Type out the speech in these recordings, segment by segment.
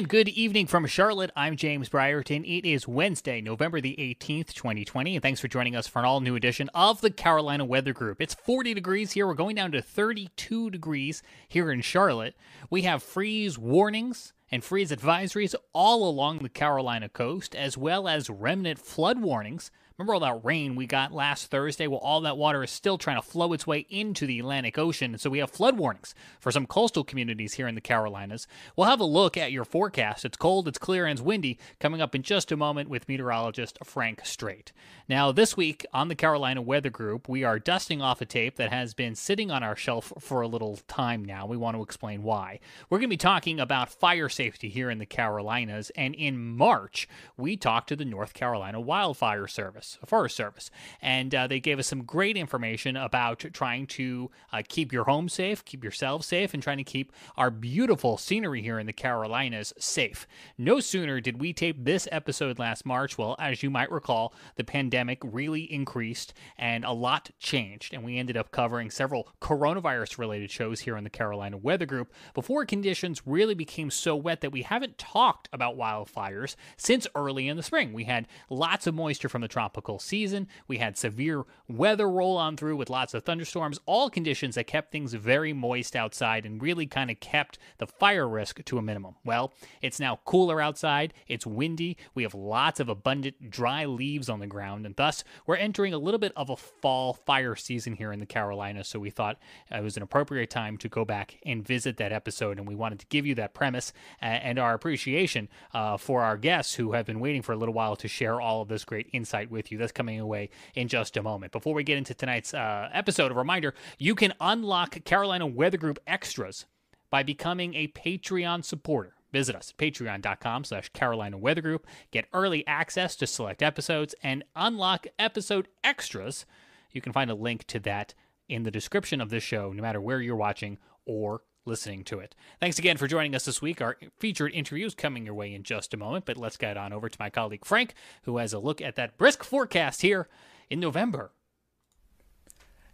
And good evening from Charlotte. I'm James Brierton. It is Wednesday, November the 18th, 2020, and thanks for joining us for an all new edition of the Carolina Weather Group. It's 40 degrees here. We're going down to 32 degrees here in Charlotte. We have freeze warnings and freeze advisories all along the Carolina coast, as well as remnant flood warnings Remember all that rain we got last Thursday? Well, all that water is still trying to flow its way into the Atlantic Ocean, so we have flood warnings for some coastal communities here in the Carolinas. We'll have a look at your forecast. It's cold, it's clear, and it's windy coming up in just a moment with meteorologist Frank Strait. Now, this week on the Carolina Weather Group, we are dusting off a tape that has been sitting on our shelf for a little time now. We want to explain why. We're going to be talking about fire safety here in the Carolinas, and in March, we talked to the North Carolina Wildfire Service. Forest Service, and uh, they gave us some great information about trying to uh, keep your home safe, keep yourselves safe, and trying to keep our beautiful scenery here in the Carolinas safe. No sooner did we tape this episode last March, well, as you might recall, the pandemic really increased and a lot changed, and we ended up covering several coronavirus related shows here in the Carolina Weather Group before conditions really became so wet that we haven't talked about wildfires since early in the spring. We had lots of moisture from the tropical tropical season. We had severe weather roll on through with lots of thunderstorms, all conditions that kept things very moist outside and really kind of kept the fire risk to a minimum. Well, it's now cooler outside, it's windy, we have lots of abundant dry leaves on the ground, and thus we're entering a little bit of a fall fire season here in the Carolinas. So we thought it was an appropriate time to go back and visit that episode, and we wanted to give you that premise and our appreciation uh, for our guests who have been waiting for a little while to share all of this great insight with you. That's coming away in just a moment. Before we get into tonight's uh, episode, a reminder you can unlock Carolina Weather Group extras by becoming a Patreon supporter. Visit us at patreon.com slash Carolina Weather Group. Get early access to select episodes and unlock episode extras. You can find a link to that in the description of this show, no matter where you're watching or listening to it. Thanks again for joining us this week. Our featured interviews coming your way in just a moment, but let's get on over to my colleague Frank, who has a look at that brisk forecast here in November.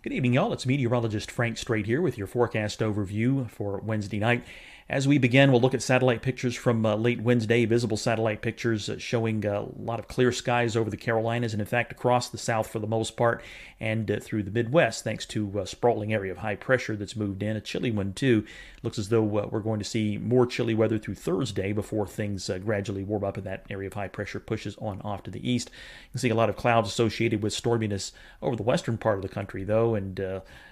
Good evening, y'all. It's meteorologist Frank Strait here with your forecast overview for Wednesday night. As we begin, we'll look at satellite pictures from uh, late Wednesday, visible satellite pictures uh, showing uh, a lot of clear skies over the Carolinas and, in fact, across the South for the most part and uh, through the Midwest, thanks to a sprawling area of high pressure that's moved in. A chilly one, too. Looks as though uh, we're going to see more chilly weather through Thursday before things uh, gradually warm up and that area of high pressure pushes on off to the east. You can see a lot of clouds associated with storminess over the western part of the country, though, and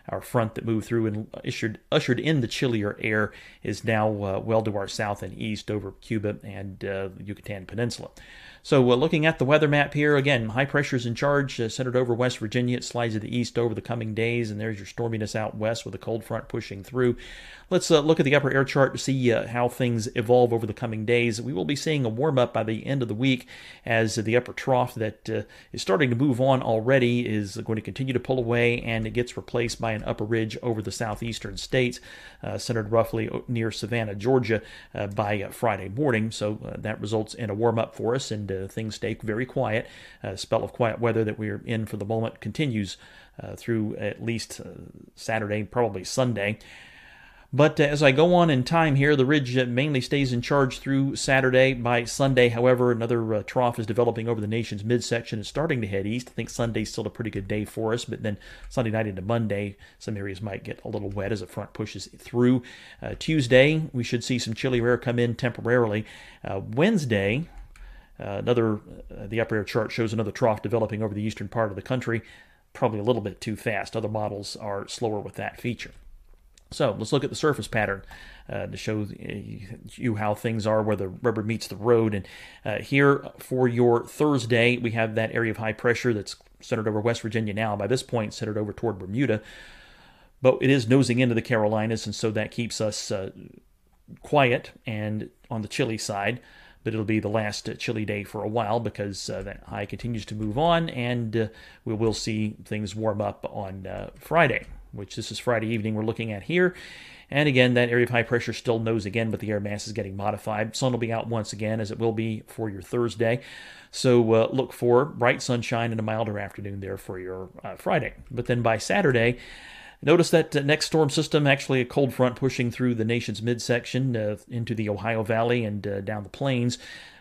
our front that moved through and ushered, ushered in the chillier air is now uh, well to our south and east over Cuba and uh, the Yucatan Peninsula. So, uh, looking at the weather map here, again, high pressure is in charge, uh, centered over West Virginia. It slides to the east over the coming days, and there's your storminess out west with a cold front pushing through. Let's uh, look at the upper air chart to see uh, how things evolve over the coming days. We will be seeing a warm up by the end of the week as the upper trough that uh, is starting to move on already is going to continue to pull away and it gets replaced by an upper ridge over the southeastern states, centered roughly near Savannah, Georgia, by Friday morning. So that results in a warm up for us and things stay very quiet. A spell of quiet weather that we're in for the moment continues through at least Saturday, probably Sunday. But uh, as I go on in time here, the ridge uh, mainly stays in charge through Saturday. By Sunday, however, another uh, trough is developing over the nation's midsection and starting to head east. I think Sunday's still a pretty good day for us, but then Sunday night into Monday, some areas might get a little wet as the front pushes through. Uh, Tuesday, we should see some chilly air come in temporarily. Uh, Wednesday, uh, another the upper air chart shows another trough developing over the eastern part of the country. Probably a little bit too fast. Other models are slower with that feature. So let's look at the surface pattern uh, to show you how things are where the rubber meets the road. And uh, here for your Thursday, we have that area of high pressure that's centered over West Virginia now. By this point, centered over toward Bermuda. But it is nosing into the Carolinas, and so that keeps us uh, quiet and on the chilly side. But it'll be the last chilly day for a while because uh, that high continues to move on, and uh, we will see things warm up on uh, Friday which this is Friday evening we're looking at here. And again, that area of high pressure still knows again, but the air mass is getting modified. Sun will be out once again, as it will be for your Thursday. So uh, look for bright sunshine and a milder afternoon there for your uh, Friday. But then by Saturday, Notice that uh, next storm system, actually a cold front pushing through the nation's midsection uh, into the Ohio Valley and uh, down the plains.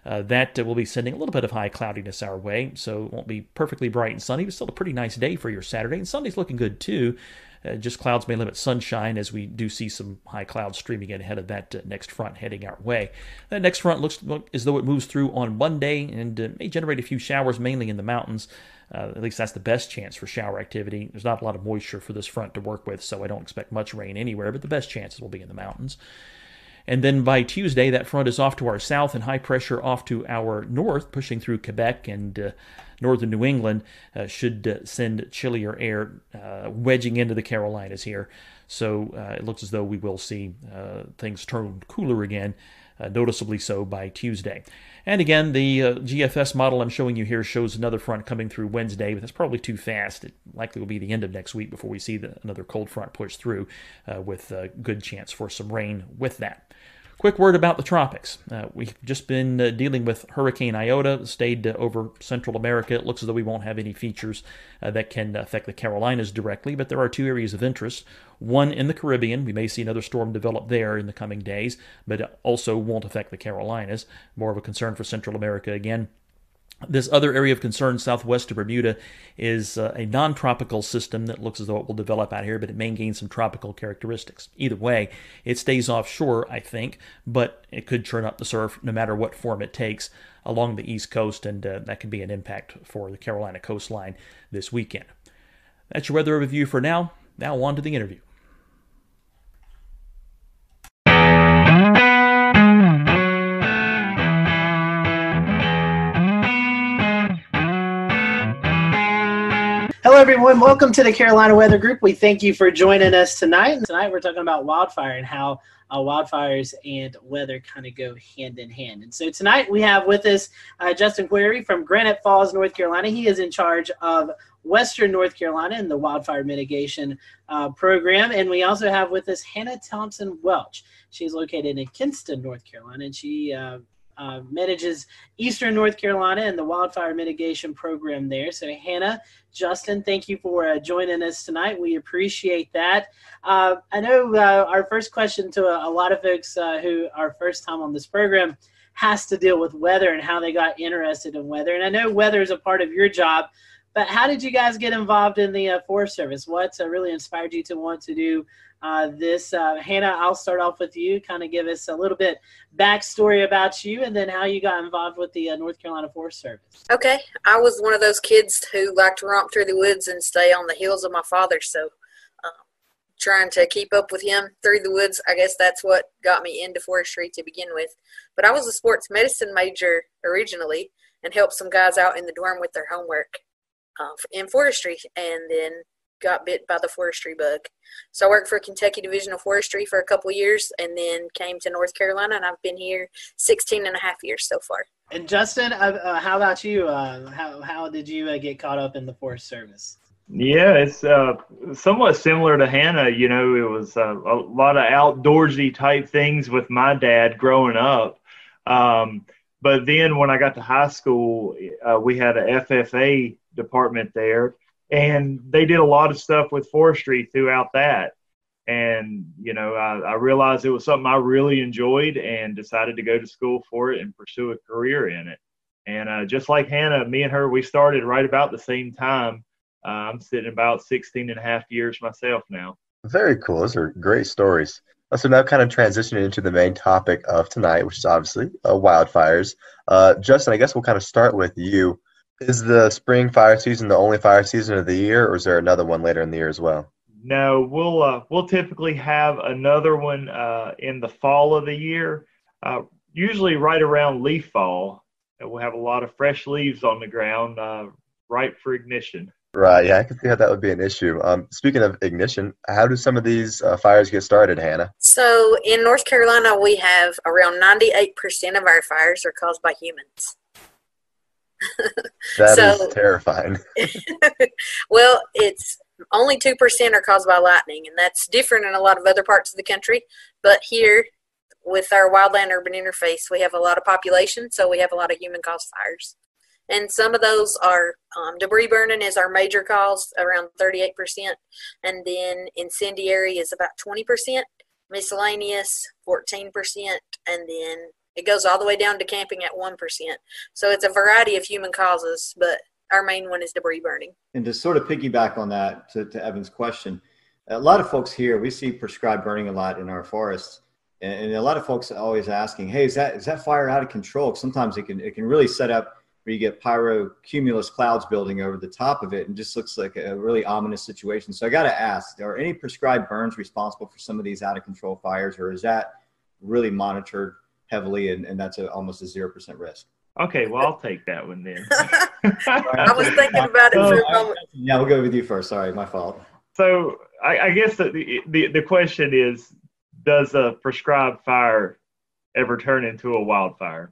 Uh, that uh, will be sending a little bit of high cloudiness our way, so it won't be perfectly bright and sunny, but still a pretty nice day for your Saturday. And Sunday's looking good too. Uh, just clouds may limit sunshine as we do see some high clouds streaming in ahead of that next front heading our way. That next front looks as though it moves through on Monday and may generate a few showers, mainly in the mountains. Uh, at least that's the best chance for shower activity. There's not a lot of moisture for this front to work with, so I don't expect much rain anywhere, but the best chances will be in the mountains. And then by Tuesday, that front is off to our south and high pressure off to our north, pushing through Quebec and uh, northern New England, uh, should uh, send chillier air uh, wedging into the Carolinas here. So uh, it looks as though we will see things turn cooler again, noticeably so by Tuesday. And again, the uh, GFS model I'm showing you here shows another front coming through Wednesday, but that's probably too fast. It likely will be the end of next week before we see the, another cold front push through, uh, with a good chance for some rain with that. Quick word about the tropics. Uh, we've just been uh, dealing with Hurricane Iota, stayed uh, over Central America. It looks as though we won't have any features uh, that can affect the Carolinas directly, but there are two areas of interest. One in the Caribbean. We may see another storm develop there in the coming days, but also won't affect the Carolinas. More of a concern for Central America again. This other area of concern southwest of Bermuda is uh, a non tropical system that looks as though it will develop out here, but it may gain some tropical characteristics. Either way, it stays offshore, I think, but it could churn up the surf no matter what form it takes along the east coast, and uh, that could be an impact for the Carolina coastline this weekend. That's your weather overview for now. Now, on to the interview. Hello, everyone. Welcome to the Carolina Weather Group. We thank you for joining us tonight. Tonight, we're talking about wildfire and how uh, wildfires and weather kind of go hand in hand. And so, tonight we have with us uh, Justin Query from Granite Falls, North Carolina. He is in charge of Western North Carolina and the wildfire mitigation uh, program. And we also have with us Hannah Thompson Welch. She's located in Kinston, North Carolina, and she uh, manages Eastern North Carolina and the wildfire mitigation program there. So, Hannah, Justin, thank you for uh, joining us tonight. We appreciate that. Uh, I know uh, our first question to a, a lot of folks uh, who are first time on this program has to deal with weather and how they got interested in weather. And I know weather is a part of your job, but how did you guys get involved in the uh, Forest Service? What really inspired you to want to do uh, this. Uh, Hannah, I'll start off with you. Kind of give us a little bit backstory about you, and then how you got involved with the uh, North Carolina Forest Service. Okay, I was one of those kids who liked to romp through the woods and stay on the heels of my father. So, um, trying to keep up with him through the woods, I guess that's what got me into forestry to begin with. But I was a sports medicine major originally, and helped some guys out in the dorm with their homework uh, in forestry, and then got bit by the forestry bug. So I worked for Kentucky Division of Forestry for a couple years and then came to North Carolina and I've been here 16 and a half years so far. And Justin, uh, uh, how about you? Uh, how, how did you uh, get caught up in the Forest Service? Yeah, it's uh, somewhat similar to Hannah. You know, it was uh, a lot of outdoorsy type things with my dad growing up. Um, but then when I got to high school, we had a FFA department there and they did a lot of stuff with forestry throughout that. And you know I, I, realized it was something i really enjoyed and decided to go to school for it and pursue a career in it. And uh, just like hannah me and her we started right about the same time. Uh, i'm sitting about 16 and a half years myself now. Very cool. Those are great stories. Uh, so now kind of transitioning into the main topic of tonight which is obviously uh, wildfires. Uh, justin i guess we'll kind of start with you is the spring fire season the only fire season of the year, or is there another one later in the year as well? No, we'll uh, we'll typically have another one uh, in the fall of the year, uh, usually right around leaf fall. And we'll have a lot of fresh leaves on the ground, uh, ripe for ignition. Right. Yeah, I can see how that would be an issue. Um, speaking of ignition, how do some of these uh, fires get started, Hannah? So in North Carolina, we have around 98% of our fires are caused by humans. That so, is terrifying. well, it's only 2% are caused by lightning, and that's different in a lot of other parts of the country. But here, with our wildland urban interface, we have a lot of population, so we have a lot of human caused fires. and some of those are um, debris burning is our major cause, around 38%, and then incendiary is about 20%, miscellaneous 14%, and then it goes all the way down to camping at 1%. So it's a variety of human causes, but our main one is debris burning. And to sort of piggyback on that, to, to Evan's question, a lot of folks here, we see prescribed burning a lot in our forests. And, a lot of folks are always asking, hey, is that, is that fire out of control? Sometimes it can, it can really set up where you get pyrocumulus clouds building over the top of it and just looks like a really ominous situation. So I got to ask, are any prescribed burns responsible for some of these out of control fires, or is that really monitored heavily and, and that's a, almost a 0% risk? Okay, well, I'll take that one then. I was thinking about it for a moment. Yeah, we'll go with you first. Sorry, my fault. So I, I guess the, the, the question is, does a prescribed fire ever turn into a wildfire?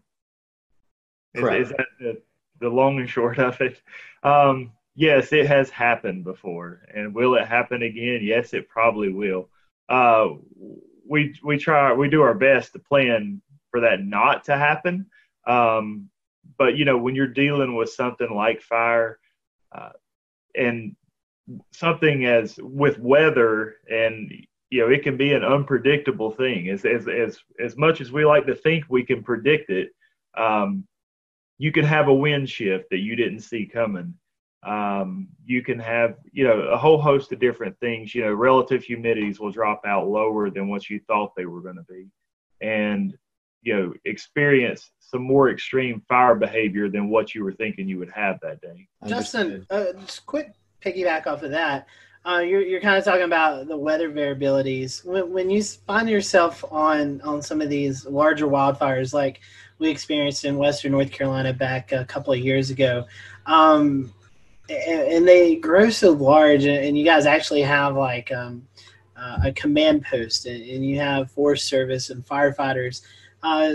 Is, is that the, the long and short of it? Um, yes, it has happened before, and will it happen again? Yes, it probably will. Uh, we we try we do our best to plan for that not to happen. Um, but you know, when you're dealing with something like fire, uh, and something as with weather and you know it can be an unpredictable thing. As as as as much as we like to think we can predict it um, you can have a wind shift that you didn't see coming. Um, you can have you know a whole host of different things. You know relative humidities will drop out lower than what you thought they were going to be. And you know experience some more extreme fire behavior than what you were thinking you would have that day. Justin uh, just quick piggyback off of that. Uh, you're, you're kind of talking about the weather variabilities. When, when you find yourself on on some of these larger wildfires like we experienced in western north carolina back a couple of years ago um, and, and, they grow so large and, you guys actually have like um, uh, a command post and, and, you have forest service and firefighters uh,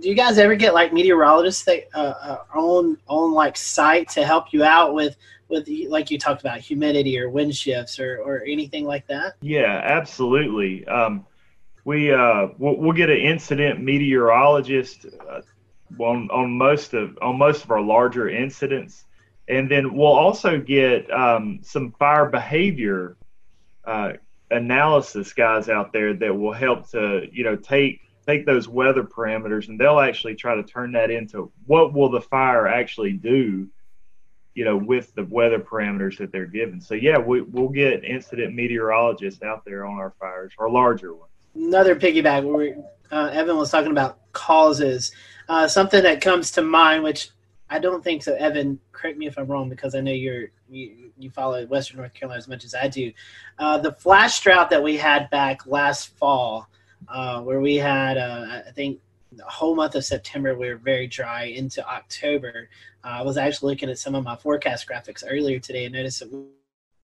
do you guys ever get like meteorologists that uh, uh, on on like site to help you out with with like you talked about humidity or wind shifts or, or anything like that? Yeah, absolutely. Um, we uh, we'll, we'll, get an incident meteorologist uh, on on most of on most of our larger incidents, and then we'll also get um, some fire behavior uh, analysis guys out there that will help to you know take take those weather parameters and they'll actually try to turn that into what will the fire actually do you know, with the weather parameters that they're given. So yeah, we, we'll get incident meteorologists out there on our fires, our larger ones. Another piggyback where uh, Evan was talking about causes. Uh, something that comes to mind, which I don't think so. Evan, correct me if I'm wrong, because I know you're you, you follow Western North Carolina as much as I do. Uh, the flash drought that we had back last fall, uh, where we had uh, I think the whole month of September we were very dry into October. Uh, I was actually looking at some of my forecast graphics earlier today and noticed that we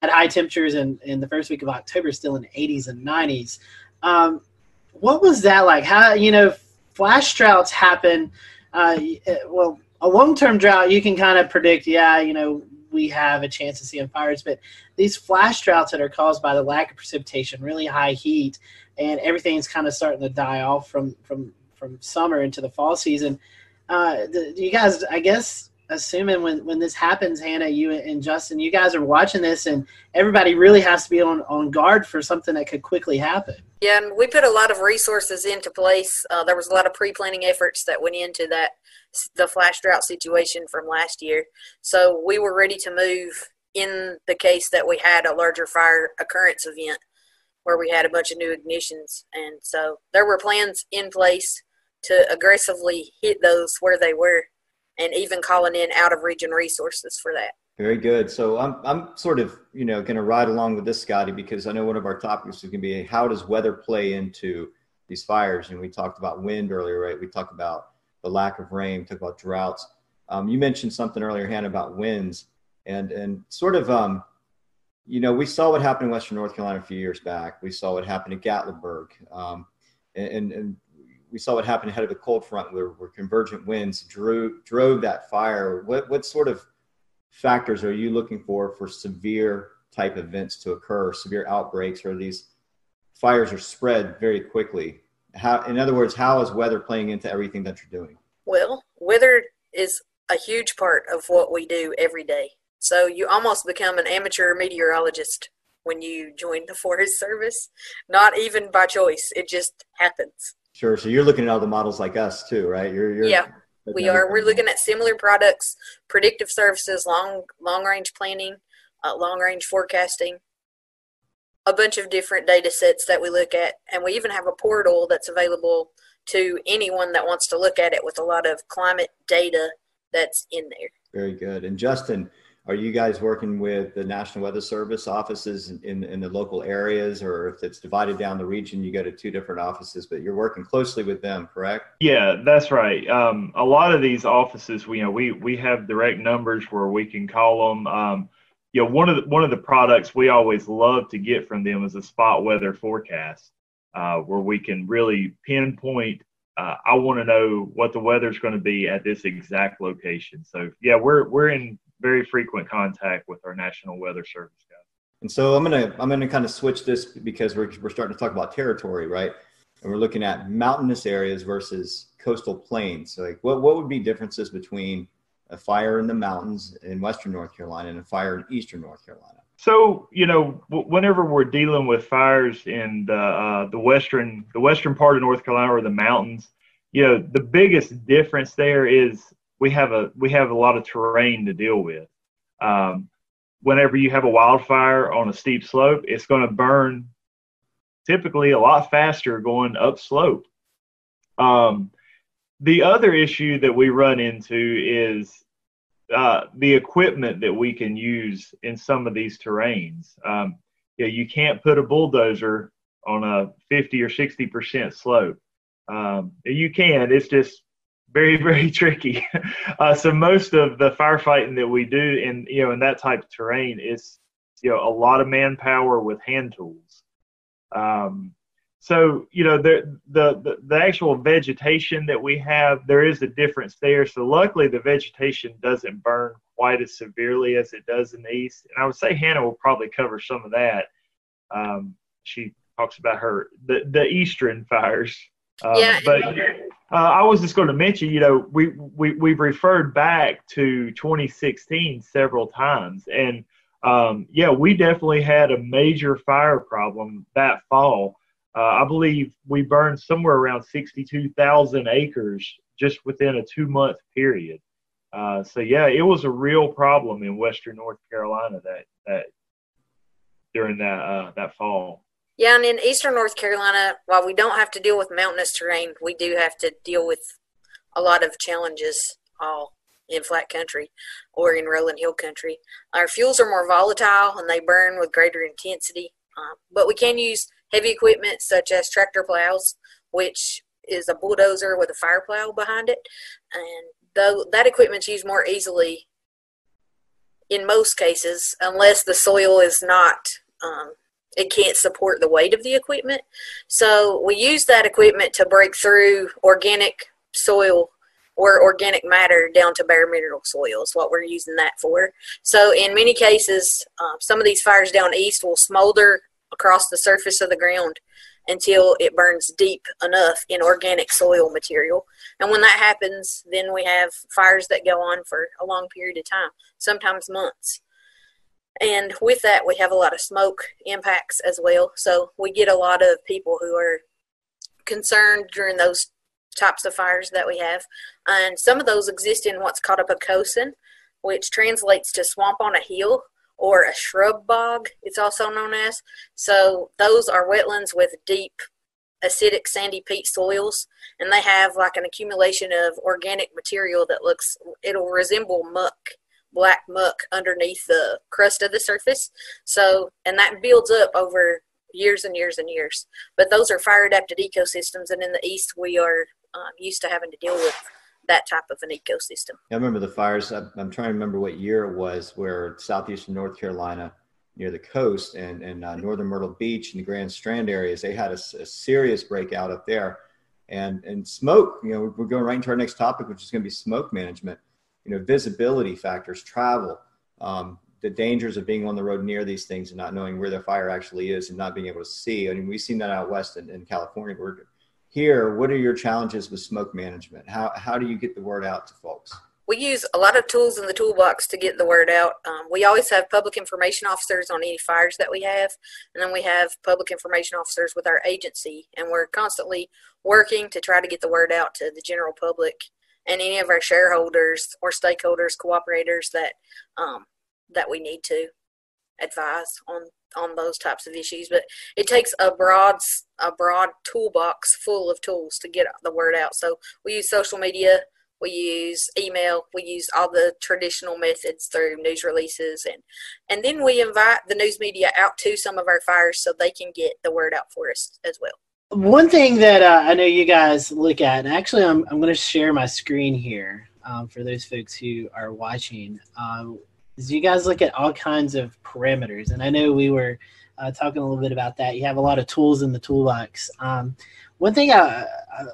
had high temperatures in, in the first week of October, still in the 80s and 90s. Um, what was that like? How you know flash droughts happen? Uh, well, a long-term drought you can kind of predict. Yeah, you know we have a chance to see seeing fires, but these flash droughts that are caused by the lack of precipitation, really high heat, and everything's kind of starting to die off from from from summer into the fall season. Uh, the, you guys, I guess, assuming when, when this happens, Hannah, you and Justin, you guys are watching this, and everybody really has to be on, on guard for something that could quickly happen. Yeah, and we put a lot of resources into place. Uh, there was a lot of pre-planning efforts that went into that the flash drought situation from last year. So we were ready to move in the case that we had a larger fire occurrence event where we had a bunch of new ignitions, and so there were plans in place to aggressively hit those where they were and even calling in out of region resources for that. Very good. So I'm, I'm sort of, you know, going to ride along with this, Scotty, because I know one of our topics is going to be how does weather play into these fires? And we talked about wind earlier, right? We talked about the lack of rain, talked about droughts. Um, you mentioned something earlier, Hannah, about winds and, and sort of, um, you know, we saw what happened in Western North Carolina a few years back. We saw what happened at Gatlinburg. Um, and, and we saw what happened ahead of the cold front where, where convergent winds drew, drove that fire. What, what sort of factors are you looking for for severe type events to occur, severe outbreaks, or these fires are spread very quickly? How, in other words, how is weather playing into everything that you're doing? Well, weather is a huge part of what we do every day. So you almost become an amateur meteorologist when you join the Forest Service, not even by choice. It just happens. Sure. So you're looking at all the models like us too, right? You're, you're yeah, we are. We're looking at similar products, predictive services, long long range planning, uh, long range forecasting, a bunch of different data sets that we look at, and we even have a portal that's available to anyone that wants to look at it with a lot of climate data that's in there. Very good. And Justin, are you guys working with the National Weather Service offices in, in the local areas, or if it's divided down the region, you go to two different offices, but you're working closely with them, correct? Yeah, that's right. Um, a lot of these offices, we, you know, we, we have direct numbers where we can call them. Um, you know, one of the, one of the products we always love to get from them is a spot weather forecast, uh, where we can really pinpoint. Uh, I want to know what the weather's going to be at this exact location. So yeah, we're we're in very frequent contact with our National Weather Service guys. And so I'm gonna I'm gonna kind of switch this because we're we're starting to talk about territory, right? And we're looking at mountainous areas versus coastal plains. So like, what what would be differences between a fire in the mountains in western North Carolina and a fire in eastern North Carolina? So you know, whenever we're dealing with fires in the uh, the western the western part of North Carolina or the mountains, you know, the biggest difference there is we have a we have a lot of terrain to deal with. Um, whenever you have a wildfire on a steep slope, it's going to burn typically a lot faster going up slope. Um, the other issue that we run into is uh, the equipment that we can use in some of these terrains. Um, you, know, you can't put a bulldozer on a 50 or 60 percent slope. Um, you can. It's just very very tricky. Uh, so most of the firefighting that we do in you know in that type of terrain is you know a lot of manpower with hand tools. Um, so you know the, the the actual vegetation that we have there is a difference there. So luckily the vegetation doesn't burn quite as severely as it does in the east. And I would say Hannah will probably cover some of that. Um, she talks about her the the eastern fires. Um, yeah. But uh, I was just going to mention, you know, we, we, we've referred back to 2016 several times. And um, yeah, we definitely had a major fire problem that fall. Uh, I believe we burned somewhere around 62,000 acres just within a two month period. Uh, so yeah, it was a real problem in Western North Carolina that, that during that, uh, that fall. Yeah, and in eastern North Carolina, while we don't have to deal with mountainous terrain, we do have to deal with a lot of challenges all in flat country or in rolling hill country. Our fuels are more volatile and they burn with greater intensity, uh, but we can use heavy equipment such as tractor plows, which is a bulldozer with a fire plow behind it, and though that equipment's used more easily in most cases, unless the soil is not um, it can't support the weight of the equipment. So we use that equipment to break through organic soil or organic matter down to bare mineral soil is what we're using that for. So in many cases, uh, some of these fires down east will smolder across the surface of the ground until it burns deep enough in organic soil material. And when that happens, then we have fires that go on for a long period of time, sometimes months. And with that, we have a lot of smoke impacts as well. So we get a lot of people who are concerned during those types of fires that we have. And some of those exist in what's called a pocosin, which translates to swamp on a hill or a shrub bog, it's also known as. So those are wetlands with deep acidic sandy peat soils and they have like an accumulation of organic material that looks it'll resemble muck black muck underneath the crust of the surface. So, and that builds up over years and years and years. But those are fire adapted ecosystems, and in the east, we are um, used to having to deal with that type of an ecosystem. I remember the fires. I'm trying to remember what year it was, where southeastern North Carolina, near the coast, and and uh, northern Myrtle Beach and the Grand Strand areas, they had a, a serious breakout up there. And and smoke. You know, we're going right into our next topic, which is going to be smoke management you know, visibility factors, travel, um, the dangers of being on the road near these things and not knowing where the fire actually is and not being able to see. I mean, we've seen that out west in, in California. We're here. What are your challenges with smoke management? How, how do you get the word out to folks? we use a lot of tools in the toolbox to get the word out. Um, we always have public information officers on any fires that we have, and then we have public information officers with our agency, and we're constantly working to try to get the word out to the general public and any of our shareholders or stakeholders, cooperators that um, that we need to advise on on those types of issues. But it takes a broad a broad toolbox full of tools to get the word out. So we use social media, we use email, we use all the traditional methods through news releases, and and then we invite the news media out to some of our fires so they can get the word out for us as well. One thing that uh, I know you guys look at, and actually, I'm I'm going to share my screen here um, for those folks who are watching. Um, is you guys look at all kinds of parameters, and I know we were uh, talking a little bit about that. You have a lot of tools in the toolbox. Um, one thing, I, I,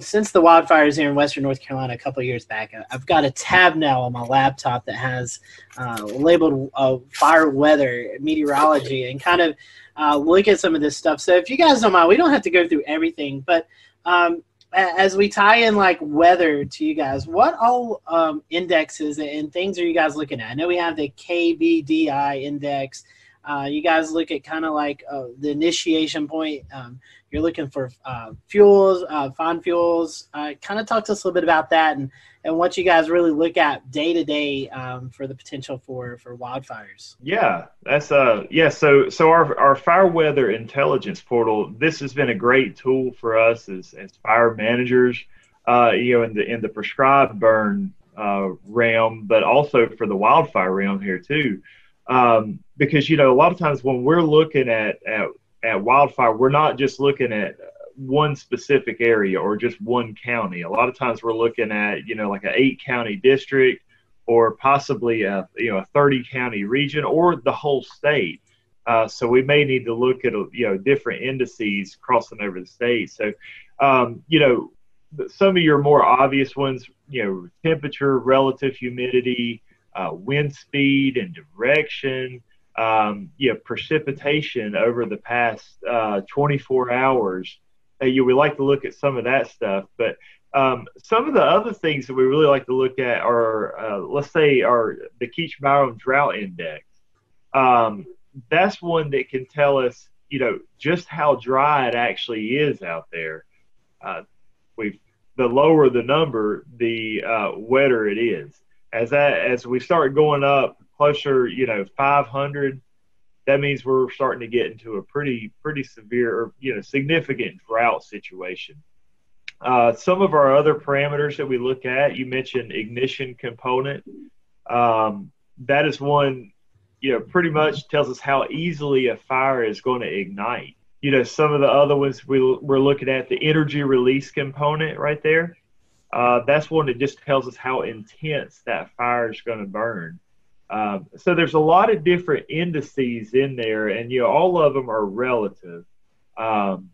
since the wildfires here in Western North Carolina a couple years back, I've got a tab now on my laptop that has uh, labeled uh, fire weather meteorology and kind of uh, look at some of this stuff. So if you guys don't mind, we don't have to go through everything, but um, as we tie in like weather to you guys, what all um, indexes and things are you guys looking at? I know we have the KBDI index. Uh, you guys look at kind of like uh, the initiation point. Um, you're looking for uh, fuels, uh, fine fuels. Uh, kind of talk to us a little bit about that and, and what you guys really look at day to day for the potential for, for wildfires. Yeah, that's uh yeah. So so our our fire weather intelligence portal. This has been a great tool for us as as fire managers. Uh, you know, in the in the prescribed burn uh, realm, but also for the wildfire realm here too. Um, because you know a lot of times when we're looking at at at wildfire, we're not just looking at one specific area or just one county. A lot of times we're looking at, you know, like an eight county district or possibly a, you know, a 30 county region or the whole state. Uh, so we may need to look at, you know, different indices crossing over the state. So, um, you know, some of your more obvious ones, you know, temperature, relative humidity, uh, wind speed and direction, um, you know, precipitation over the past uh, 24 hours. Uh, you we like to look at some of that stuff, but um, some of the other things that we really like to look at are, uh, let's say, are the Keetch Byram Drought Index. Um, that's one that can tell us, you know, just how dry it actually is out there. Uh, we the lower the number, the uh, wetter it is. As that as we start going up closer, you know, 500, that means we're starting to get into a pretty pretty severe or you know significant drought situation. Uh, some of our other parameters that we look at, you mentioned ignition component. Um, that is one, you know, pretty much tells us how easily a fire is going to ignite. You know, some of the other ones we, we're looking at the energy release component right there. Uh, that's one that just tells us how intense that fire is going to burn. Um, so there's a lot of different indices in there, and you know all of them are relative. Um,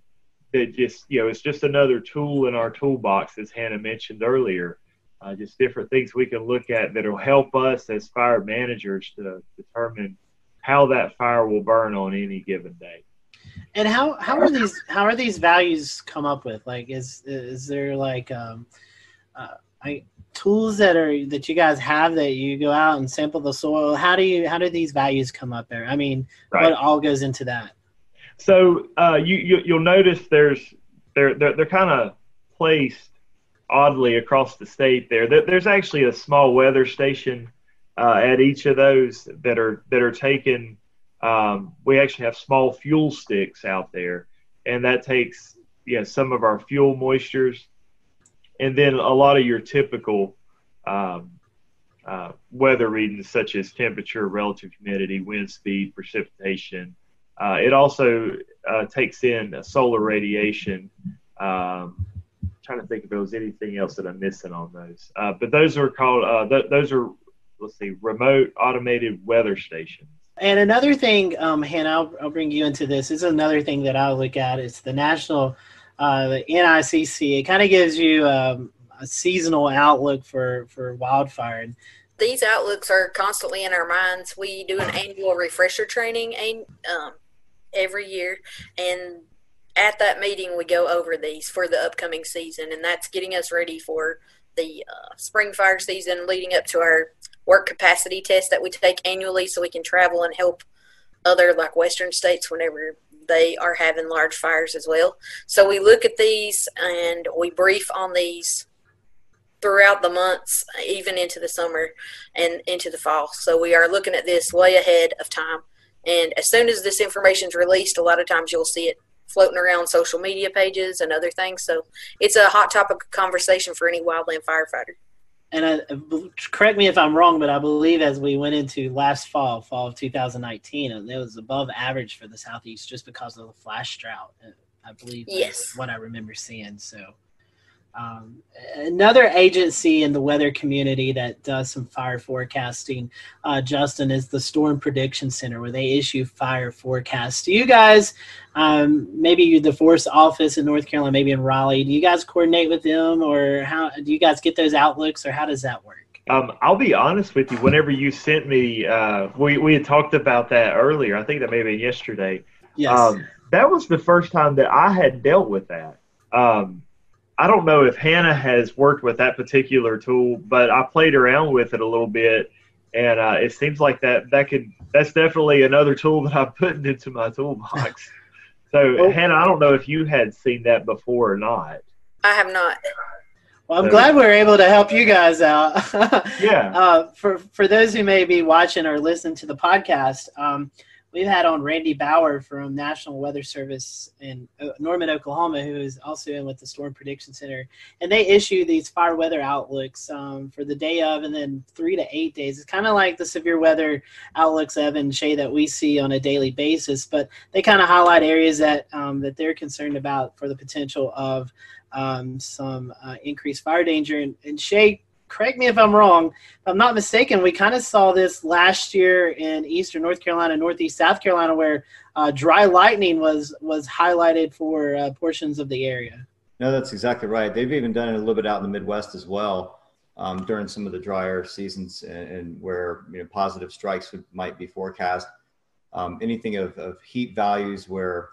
that just you know it's just another tool in our toolbox, as Hannah mentioned earlier. Uh, just different things we can look at that'll help us as fire managers to determine how that fire will burn on any given day. And how how are these how are these values come up with? Like, is is there like um, uh, I tools that are that you guys have that you go out and sample the soil how do you how do these values come up there? I mean right. what all goes into that? So uh, you, you will notice there's they're they're, they're kind of placed oddly across the state there there's actually a small weather station uh, at each of those that are that are taken. Um, we actually have small fuel sticks out there and that takes yeah some of our fuel moistures and then a lot of your typical um, uh, weather readings such as temperature, relative humidity, wind speed, precipitation. Uh, it also uh, takes in solar radiation. Um, trying to think if there was anything else that I'm missing on those. Uh, but those are called uh, th- those are let's see remote automated weather stations. And another thing, um, Hannah, I'll, I'll, bring you into this. This is another thing that I look at. It's the National uh, the NICC. It kind of gives you um, a seasonal outlook for for wildfire. And, These outlooks are constantly in our minds. We do an annual refresher training and um, every year, and at that meeting we go over these for the upcoming season, and that's getting us ready for the uh, spring fire season leading up to our work capacity test that we take annually so we can travel and help other like western states whenever they are having large fires as well. So we look at these and we brief on these throughout the months, even into the summer and into the fall. So we are looking at this way ahead of time. And as soon as this information is released, a lot of times you'll see it floating around social media pages and other things. So it's a hot topic of conversation for any wildland firefighter. And I, correct me if I'm wrong, but I believe as we went into last fall, fall of 2019, it was above average for the southeast just because of the flash drought. Uh, I believe yes. what I remember seeing. So um, another agency in the weather community that does some fire forecasting, uh, Justin, is the Storm Prediction Center, where they issue fire forecasts. Do you guys, um, maybe the Forest office in North Carolina, maybe in Raleigh, do you guys coordinate with them, or how do you guys get those outlooks, or how does that work? Um, I'll be honest with you. Whenever you sent me, uh, we we had talked about that earlier. I think that may have been yesterday. Yes. Um, that was the first time that I had dealt with that. I don't know if Hannah has worked with that particular tool, but I played around with it a little bit, and uh, it seems like that that could that's definitely another tool that I'm putting into my toolbox. so Oh. Hannah, I don't know if you had seen that before or not. I have not. Well, I'm So- glad we are able to help you guys out. Yeah. Uh, for for those who may be watching or listening to the podcast, um, we've had on Randy Bauer from National Weather Service in uh, Norman, Oklahoma, who is also in with the Storm Prediction Center, and they issue these fire weather outlooks um, for the day of, and then three to eight days. It's kind of like the severe weather outlooks, Evan and Shay, that we see on a daily basis, but they kind of highlight areas that um, that they're concerned about for the potential of um, some uh, increased fire danger. And, and Shay, correct me if I'm wrong. If I'm not mistaken, we kind of saw this last year in eastern North Carolina, northeast South Carolina, where uh, dry lightning was was highlighted for uh, portions of the area. No, that's exactly right. They've even done it a little bit out in the Midwest as well um, during some of the drier seasons and, and where you know positive strikes would, might be forecast. Um, anything of, of heat values where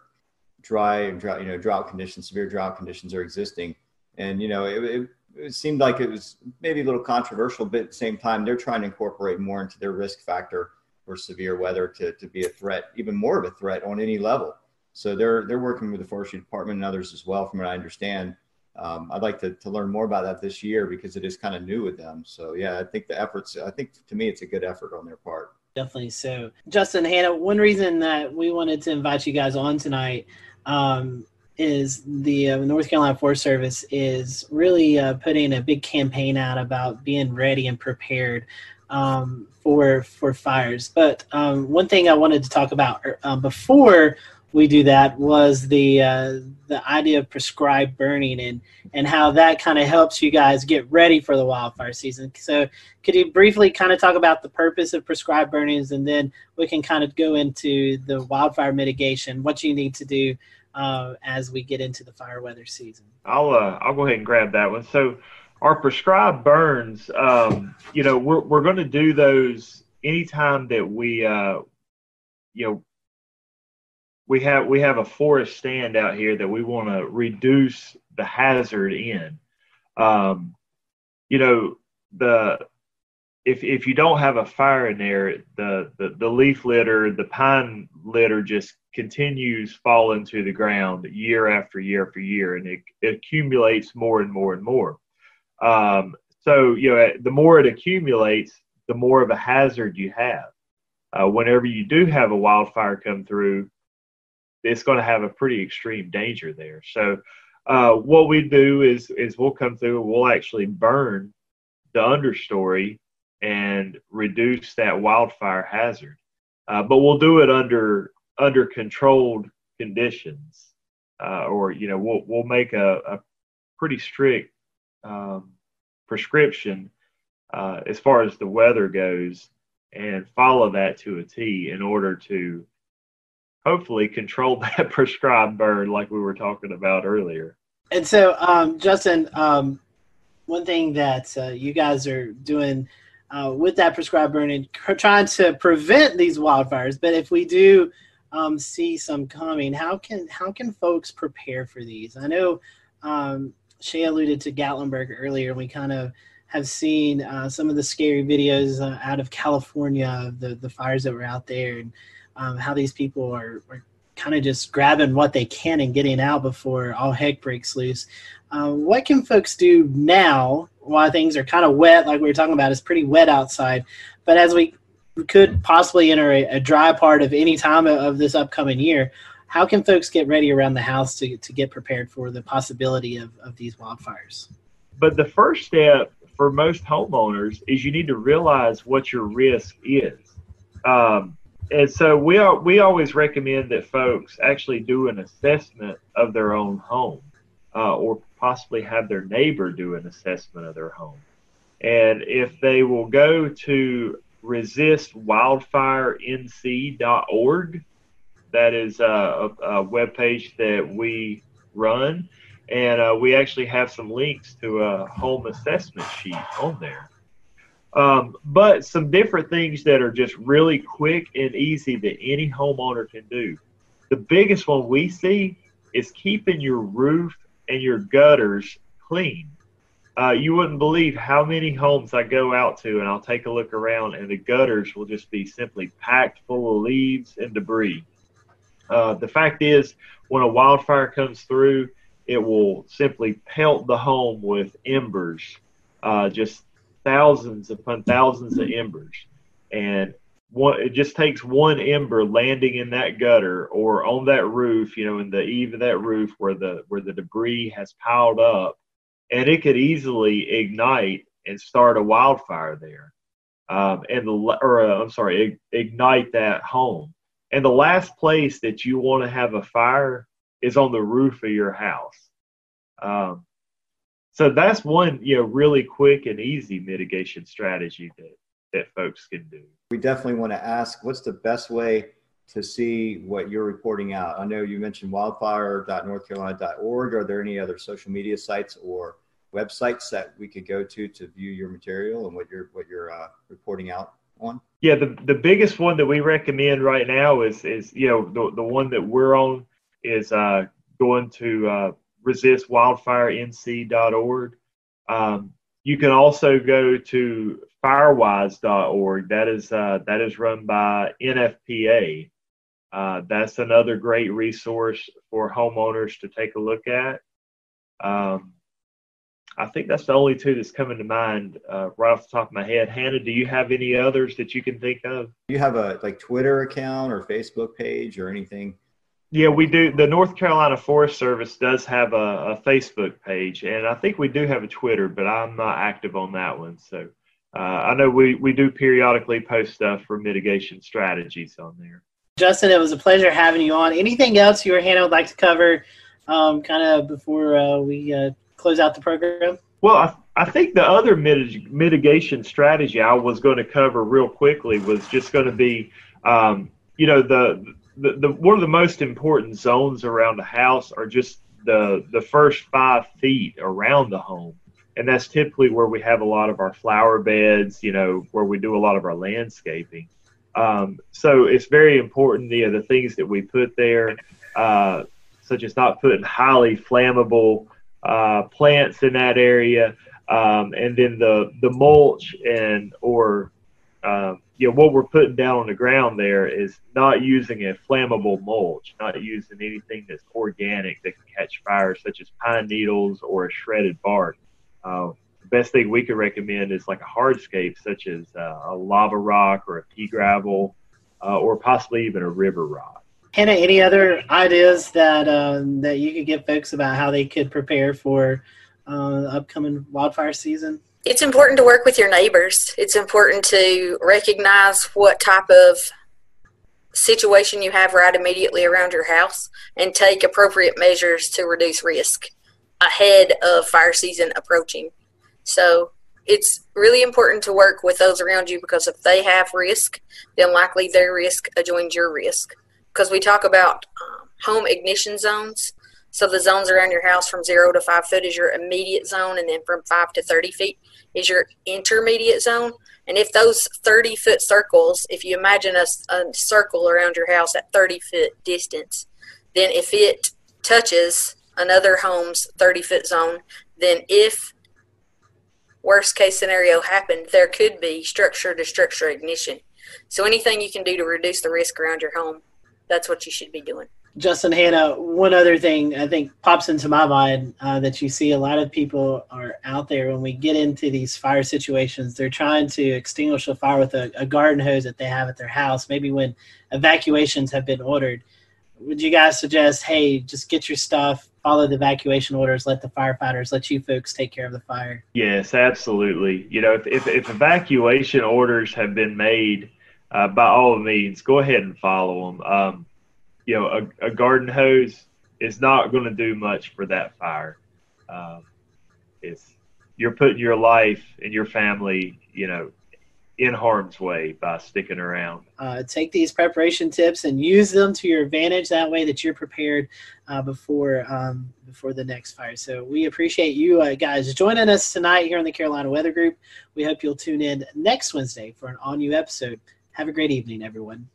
dry and drought, you know, drought conditions, severe drought conditions are existing. And, you know, it, it, it seemed like it was maybe a little controversial, but at the same time, they're trying to incorporate more into their risk factor for severe weather to, to be a threat, even more of a threat on any level. So they're, they're working with the forestry department and others as well, from what I understand. Um, I'd like to, to learn more about that this year because it is kind of new with them. So yeah, I think the efforts, I think to me, it's a good effort on their part. Definitely so. Justin, Hannah, one reason that we wanted to invite you guys on tonight um, is the uh, North Carolina Forest Service is really uh, putting a big campaign out about being ready and prepared um, for for fires. But um, one thing I wanted to talk about um, before we do that was the uh, the idea of prescribed burning and and how that kind of helps you guys get ready for the wildfire season. So could you briefly kind of talk about the purpose of prescribed burnings and then we can kind of go into the wildfire mitigation, what you need to do uh, as we get into the fire weather season? I'll uh, I'll go ahead and grab that one. So our prescribed burns, um, you know, we're we're going to do those anytime that we, uh, you know, we have we have a forest stand out here that we want to reduce the hazard in. Um, you know, the if if you don't have a fire in there, the, the the leaf litter, the pine litter just continues falling to the ground year after year after year, and it, it accumulates more and more and more. Um, so you know, the more it accumulates, the more of a hazard you have. Uh, whenever you do have a wildfire come through, it's going to have a pretty extreme danger there. So uh, what we do is is we'll come through, we'll actually burn the understory and reduce that wildfire hazard. Uh, but we'll do it under under controlled conditions, uh, or you know we'll we'll make a, a pretty strict um, prescription uh, as far as the weather goes, and follow that to a T in order to hopefully control that prescribed burn like we were talking about earlier. And so, um, Justin, um, one thing that uh, you guys are doing uh, with that prescribed burning, trying to prevent these wildfires. But if we do um, see some coming, how can how can folks prepare for these? I know um, Shay alluded to Gatlinburg earlier. We kind of have seen uh, some of the scary videos uh, out of California, the the fires that were out there, and um, how these people are, are kind of just grabbing what they can and getting out before all heck breaks loose. Um, what can folks do now while things are kind of wet, like we were talking about? It's pretty wet outside, but as we could possibly enter a, a dry part of any time of, of this upcoming year, how can folks get ready around the house to, to get prepared for the possibility of, of these wildfires? But the first step for most homeowners is you need to realize what your risk is. Um, and so we are we always recommend that folks actually do an assessment of their own home uh, or possibly have their neighbor do an assessment of their home and if they will go to resistwildfirenc.org that is a, a web page that we run and uh, we actually have some links to a home assessment sheet on there um, but some different things that are just really quick and easy that any homeowner can do. The biggest one we see is keeping your roof and your gutters clean. Uh, you wouldn't believe how many homes I go out to and I'll take a look around and the gutters will just be simply packed full of leaves and debris. Uh, the fact is, when a wildfire comes through, it will simply pelt the home with embers, uh, just thousands upon thousands of embers, and one it just takes one ember landing in that gutter or on that roof, you know, in the eave of that roof where the where the debris has piled up, and it could easily ignite and start a wildfire there, um, and the or uh, I'm sorry, ignite that home. And the last place that you want to have a fire is on the roof of your house. Um, so that's one you know really quick and easy mitigation strategy that that folks can do we definitely want to ask what's the best way to see what you're reporting out i know you mentioned wildfire.northcarolina.org are there any other social media sites or websites that we could go to to view your material and what you're what you're uh, reporting out on yeah the, the biggest one that we recommend right now is is you know the, the one that we're on is uh, going to uh, resistwildfirenc.org. Um, you can also go to firewise.org. That is uh, that is run by NFPA. Uh, that's another great resource for homeowners to take a look at. Um, I think that's the only two that's coming to mind uh, right off the top of my head. Hannah, do you have any others that you can think of? Do you have a like Twitter account or Facebook page or anything? Yeah, we do. The North Carolina Forest Service does have a, a, Facebook page, and I think we do have a Twitter, but I'm not active on that one. So uh, I know we, we do periodically post stuff for mitigation strategies on there. Justin, it was a pleasure having you on. Anything else you or Hannah would like to cover um, kind of before uh, we uh, close out the program? Well, I, I think the other mitig- mitigation strategy I was going to cover real quickly was just going to be, um, you know, the the, the one of the most important zones around a house are just the the first five feet around the home and that's typically where we have a lot of our flower beds you know where we do a lot of our landscaping um, so it's very important you know, the things that we put there uh, such as not putting highly flammable uh, plants in that area um, and then the the mulch and or uh, you know what we're putting down on the ground there is not using a flammable mulch, not using anything that's organic that can catch fire, such as pine needles or a shredded bark. The best thing we could recommend is like a hardscape, such as uh, a lava rock or a pea gravel, uh, or possibly even a river rock. Hannah, any other ideas that uh, that you could give folks about how they could prepare for uh, upcoming wildfire season? it's important to work with your neighbors. It's important to recognize what type of situation you have right immediately around your house and take appropriate measures to reduce risk ahead of fire season approaching. So it's really important to work with those around you because if they have risk, then likely their risk adjoins your risk. Because we talk about um, home ignition zones, so the zones around your house from zero to five foot is your immediate zone, and then from five to 30 feet is your intermediate zone. And if those 30 foot circles, if you imagine a, a circle around your house at 30 foot distance, then if it touches another home's 30 foot zone, then if worst case scenario happened, there could be structure to structure ignition. So anything you can do to reduce the risk around your home, that's what you should be doing. Justin Hannah, one other thing I think pops into my mind uh, that you see a lot of people are out there when we get into these fire situations, they're trying to extinguish a fire with a, a garden hose that they have at their house, maybe when evacuations have been ordered. Would you guys suggest, hey, just get your stuff, follow the evacuation orders, let the firefighters, let you folks take care of the fire? Yes, absolutely. You know, if, if, if evacuation orders have been made, uh, by all means, go ahead and follow them. Um, you know, a, a garden hose is not going to do much for that fire. Um, it's you're putting your life and your family, you know, in harm's way by sticking around. Uh, take these preparation tips and use them to your advantage. That way, that you're prepared uh, before um, before the next fire. So we appreciate you uh, guys joining us tonight here on the Carolina Weather Group. We hope you'll tune in next Wednesday for an all new episode. Have a great evening, everyone.